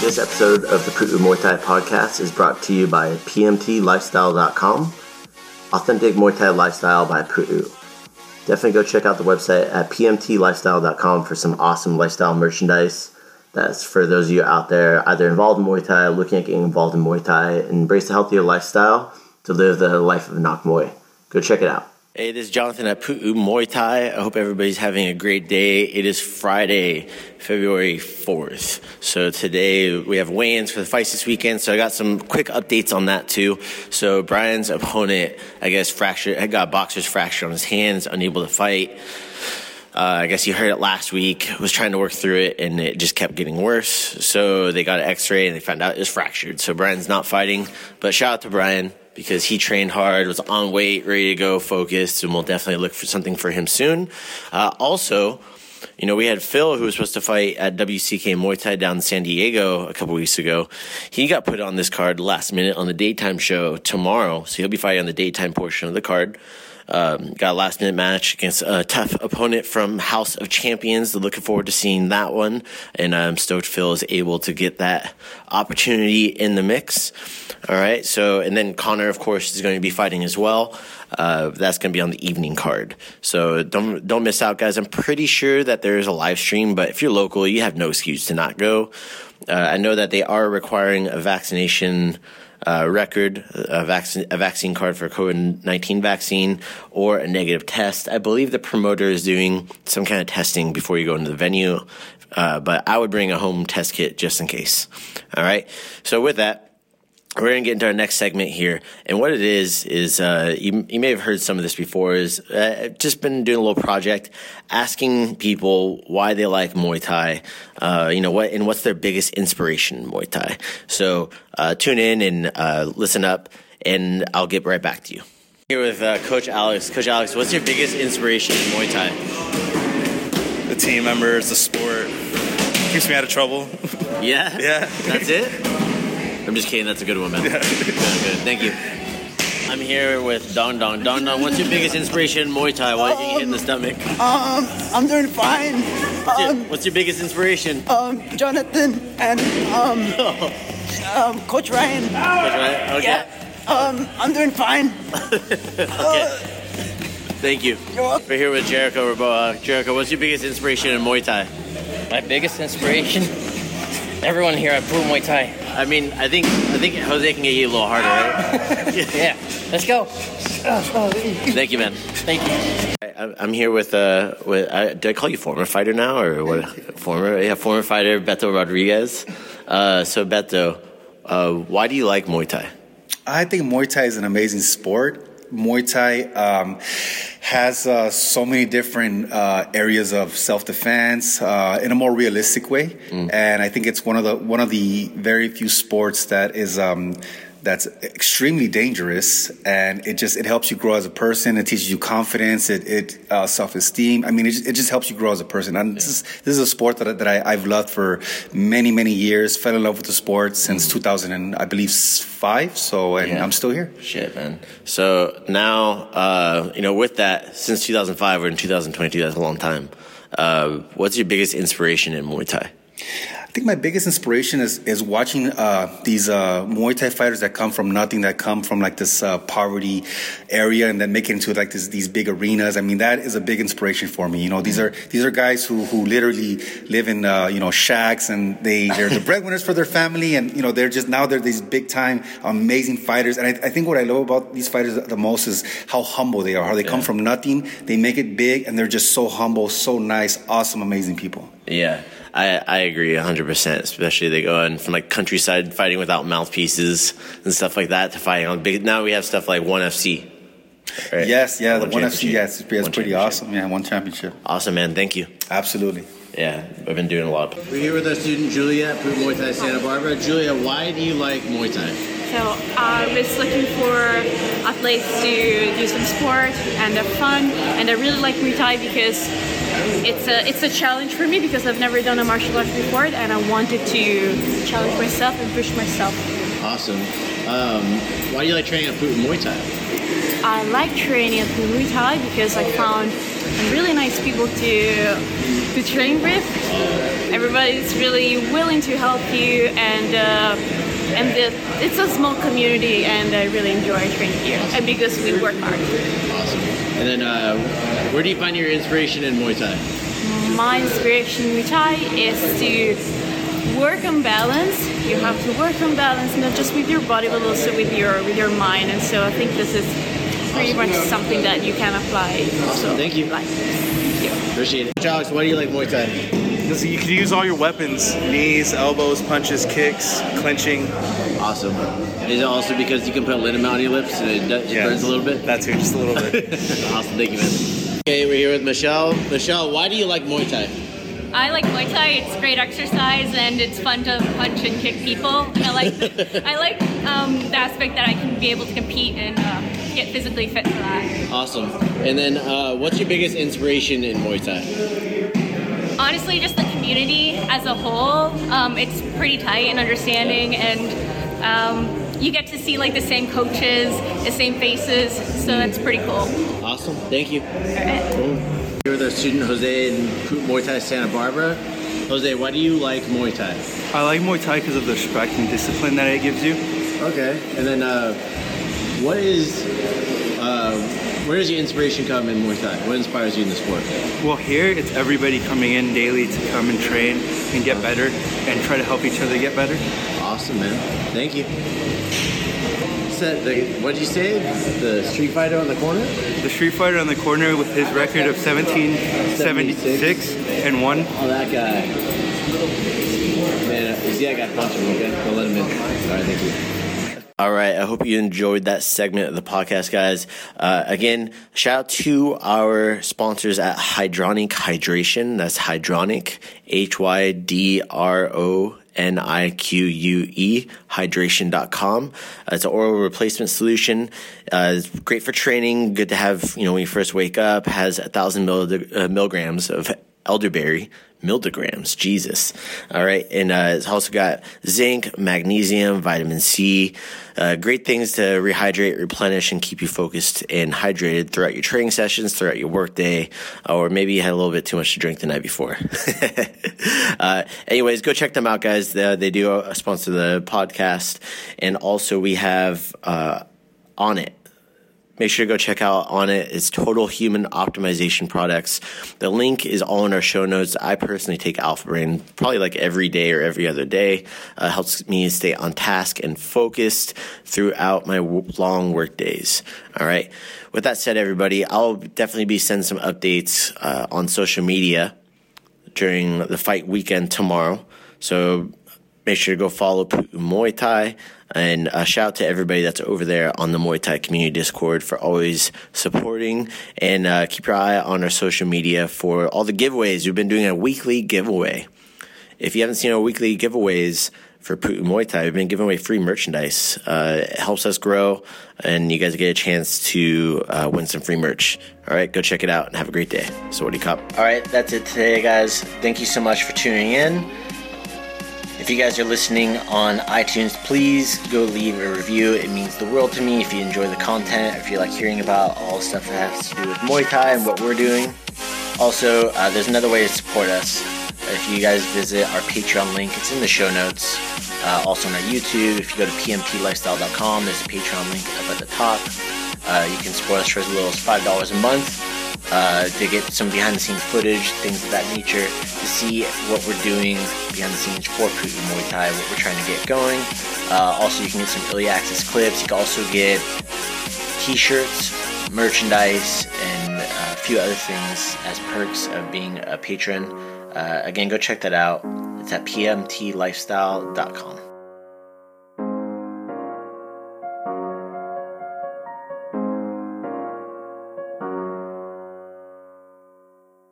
This episode of the Pu'u Muay Thai podcast is brought to you by PMTLifestyle.com, Authentic Muay Thai Lifestyle by Pu'u. Definitely go check out the website at PMTLifestyle.com for some awesome lifestyle merchandise. That's for those of you out there either involved in Muay Thai, looking at getting involved in Muay Thai, embrace a healthier lifestyle to live the life of Nak Muay. Go check it out. Hey, this is Jonathan at Pu'u Muay Thai. I hope everybody's having a great day. It is Friday, February 4th. So today we have weigh-ins for the fights this weekend. So I got some quick updates on that too. So Brian's opponent, I guess, fractured, had got boxer's fracture on his hands, unable to fight. Uh, I guess you heard it last week. Was trying to work through it, and it just kept getting worse. So they got an X-ray, and they found out it was fractured. So Brian's not fighting. But shout out to Brian because he trained hard, was on weight, ready to go, focused, and we'll definitely look for something for him soon. Uh, also, you know, we had Phil who was supposed to fight at WCK Muay Thai down in San Diego a couple weeks ago. He got put on this card last minute on the daytime show tomorrow, so he'll be fighting on the daytime portion of the card. Um, got a last minute match against a tough opponent from House of Champions. Looking forward to seeing that one. And I'm stoked Phil is able to get that opportunity in the mix. All right. So, and then Connor, of course, is going to be fighting as well. Uh, that's going to be on the evening card. So don't, don't miss out, guys. I'm pretty sure that there is a live stream, but if you're local, you have no excuse to not go. Uh, I know that they are requiring a vaccination uh, record, a vaccine, a vaccine card for COVID 19 vaccine, or a negative test. I believe the promoter is doing some kind of testing before you go into the venue, uh, but I would bring a home test kit just in case. All right. So, with that, we're going to get into our next segment here. And what it is, is uh, you, you may have heard some of this before, is uh, just been doing a little project asking people why they like Muay Thai, uh, you know, what, and what's their biggest inspiration in Muay Thai. So uh, tune in and uh, listen up, and I'll get right back to you. Here with uh, Coach Alex. Coach Alex, what's your biggest inspiration in Muay Thai? The team members, the sport. Keeps me out of trouble. Yeah? Yeah. That's it? I'm just kidding. That's a good one, man. Yeah. Good, good. Thank you. I'm here with Don Don. Don Don, what's your biggest inspiration in Muay Thai? Why are you hit in the stomach? Um, I'm doing fine. What's your, Um, what's your biggest inspiration? um, Jonathan and um, um, Coach Ryan. Right? Okay. Yeah. Um, I'm doing fine. Okay. Thank you. You're welcome. We're here with Jericho Raboa. Jericho, what's your biggest inspiration in Muay Thai? My biggest inspiration? Everyone here at Blue Muay Thai. I mean, I think I think Jose can get you a little harder, right? Yeah, let's go. Thank you, man. Thank you. I- I'm here with uh with uh, did I call you former fighter now or what? Former yeah, former fighter Beto Rodriguez. Uh, so Beto, uh, why do you like Muay Thai? I think Muay Thai is an amazing sport. Muay Thai um, has uh, so many different uh, areas of self-defense uh, in a more realistic way, and I think it's one of the one of the very few sports that is. Um, that's extremely dangerous, and it just it helps you grow as a person. It teaches you confidence, it, it uh, self esteem. I mean, it, just- it just helps you grow as a person. And this is this is a sport that, that I, I've loved for many many years. Fell in love with the sport since 2000 and I believe five. So, and Yeah. I'm still here. Shit, man. So now, uh, you know, with that, since 2005, we're in 2022, that's a long time. Uh, what's your biggest inspiration in Muay Thai? I think my biggest inspiration is is watching uh, these uh, Muay Thai fighters that come from nothing, that come from like this uh, poverty area, and then make it into like this, these big arenas. I mean, that is a big inspiration for me. You know, these are these are guys who who literally live in uh, you know shacks, and they they're the breadwinners for their family, and you know they're just now they're these big time amazing fighters. And I, I think what I love about these fighters the most is how humble they are, how they come from nothing, they make it big, and they're just so humble, so nice, awesome, amazing people. Yeah, I, I agree 100%. Especially they go in from like countryside fighting without mouthpieces and stuff like that to fighting on big. Now we have stuff like ONE FC. Right? Yes, yeah, the One one FC, championship. yeah, it's, it's One pretty awesome. Yeah, one championship. Awesome, man. Thank you. Absolutely. Yeah, I've been doing a lot. We're here with our student Julia at Muay Thai Santa Barbara. Julia, why do you like Muay Thai? So um, I was looking for athletes to do some sport and they're fun and I really like Muay Thai because it's a it's a challenge for me because I've never done a martial art before, and I wanted to challenge myself and push myself. Awesome. Um, why do you like training at Muay Thai? I like training at Muay Thai because I found really nice people to to train with. Everybody's really willing to help you, and uh, and the, it's a small community, and I really enjoy training here. And because we work hard. Awesome. And then, uh, where do you find your inspiration in Muay Thai? My inspiration in Muay Thai is to work on balance. You have to work on balance, not just with your body, but also with your with your mind. And so I think this is pretty much something that you can apply. Awesome. Thank you. Like, Appreciate it. Alex, why do you like Muay Thai? Because you can use all your weapons knees, elbows, punches, kicks, clinching. Awesome. Is it also because you can put a lid amount on your lips and it just burns a little bit? That's it, just a little bit. awesome. Thank you, man. Okay, we're here with Michelle. Michelle, why do you like Muay Thai? I like Muay Thai. It's great exercise and it's fun to punch and kick people. And I like I like um, the aspect that I can be able to compete and uh, get physically fit for that. Awesome. And then, uh, what's your biggest inspiration in Muay Thai? Honestly, just the community as a whole. Um, it's pretty tight and understanding, and um, you get to see like the same coaches, the same faces. So that's pretty cool. Awesome. Thank you. Cool. Here with our student Jose in Muay Thai Santa Barbara. Jose, why do you like Muay Thai? I like Muay Thai because of the respect and discipline that it gives you. Okay. And then, uh, what is, uh, where does your inspiration come in Muay Thai? What inspires you in the sport? Well, here it's everybody coming in daily to come and train and get better and try to help each other get better. Awesome, man. Thank you. Said the, what did you say? The Street Fighter on the corner? The Street Fighter on the corner with his record of 1776 and 1. Oh, that guy. Man, you see that guy punch him, okay? Don't let him in. All right, thank you. All right, I hope you enjoyed that segment of the podcast, guys. Uh, again, shout out to our sponsors at Hydronique Hydration. That's Hydronique, H Y D R O N I Q U E, hydration.com. Uh, it's an oral replacement solution. Uh, it's great for training, good to have, you know, when you first wake up, has a thousand uh, milligrams of elderberry milligrams. Jesus. All right. And uh, it's also got zinc, magnesium, vitamin C. Uh, great things to rehydrate, replenish, and keep you focused and hydrated throughout your training sessions, throughout your workday, or maybe you had a little bit too much to drink the night before. uh, anyways, go check them out, guys. They, do sponsor the podcast. And also, we have uh, Onnit. Make sure to go check out Onnit. It's total human optimization products. The link is all in our show notes. I personally take Alpha Brain probably like every day or every other day. Uh, helps me stay on task and focused throughout my long work days. All right. With that said, everybody, I'll definitely be sending some updates uh, on social media during the fight weekend tomorrow. So make sure to go follow Muay Thai. And a shout out to everybody that's over there on the Muay Thai community Discord for always supporting. And uh, keep your eye on our social media for all the giveaways. We've been doing a weekly giveaway. If you haven't seen our weekly giveaways for Putin Muay Thai, we've been giving away free merchandise. Uh, it helps us grow, and you guys get a chance to uh, win some free merch. All right, go check it out and have a great day. Sawasdee krub. All right, that's it today, guys. Thank you so much for tuning in. If you guys are listening on iTunes, please go leave a review. It means the world to me if you enjoy the content, if you like hearing about all stuff that has to do with Muay Thai and what we're doing. Also, uh, there's another way to support us. If you guys visit our Patreon link, it's in the show notes. Uh, also on our YouTube, if you go to pmtlifestyle.com, there's a Patreon link up at the top. Uh, you can support us for as little as $5 a month uh, to get some behind the scenes footage, things of that nature, to see what we're doing behind the scenes for Putin Muay Thai, what we're trying to get going. Uh, also, you can get some access clips. You can also get t shirts, merchandise, and uh, a few other things as perks of being a patron. Uh, again, go check that out. It's at pmtlifestyle.com.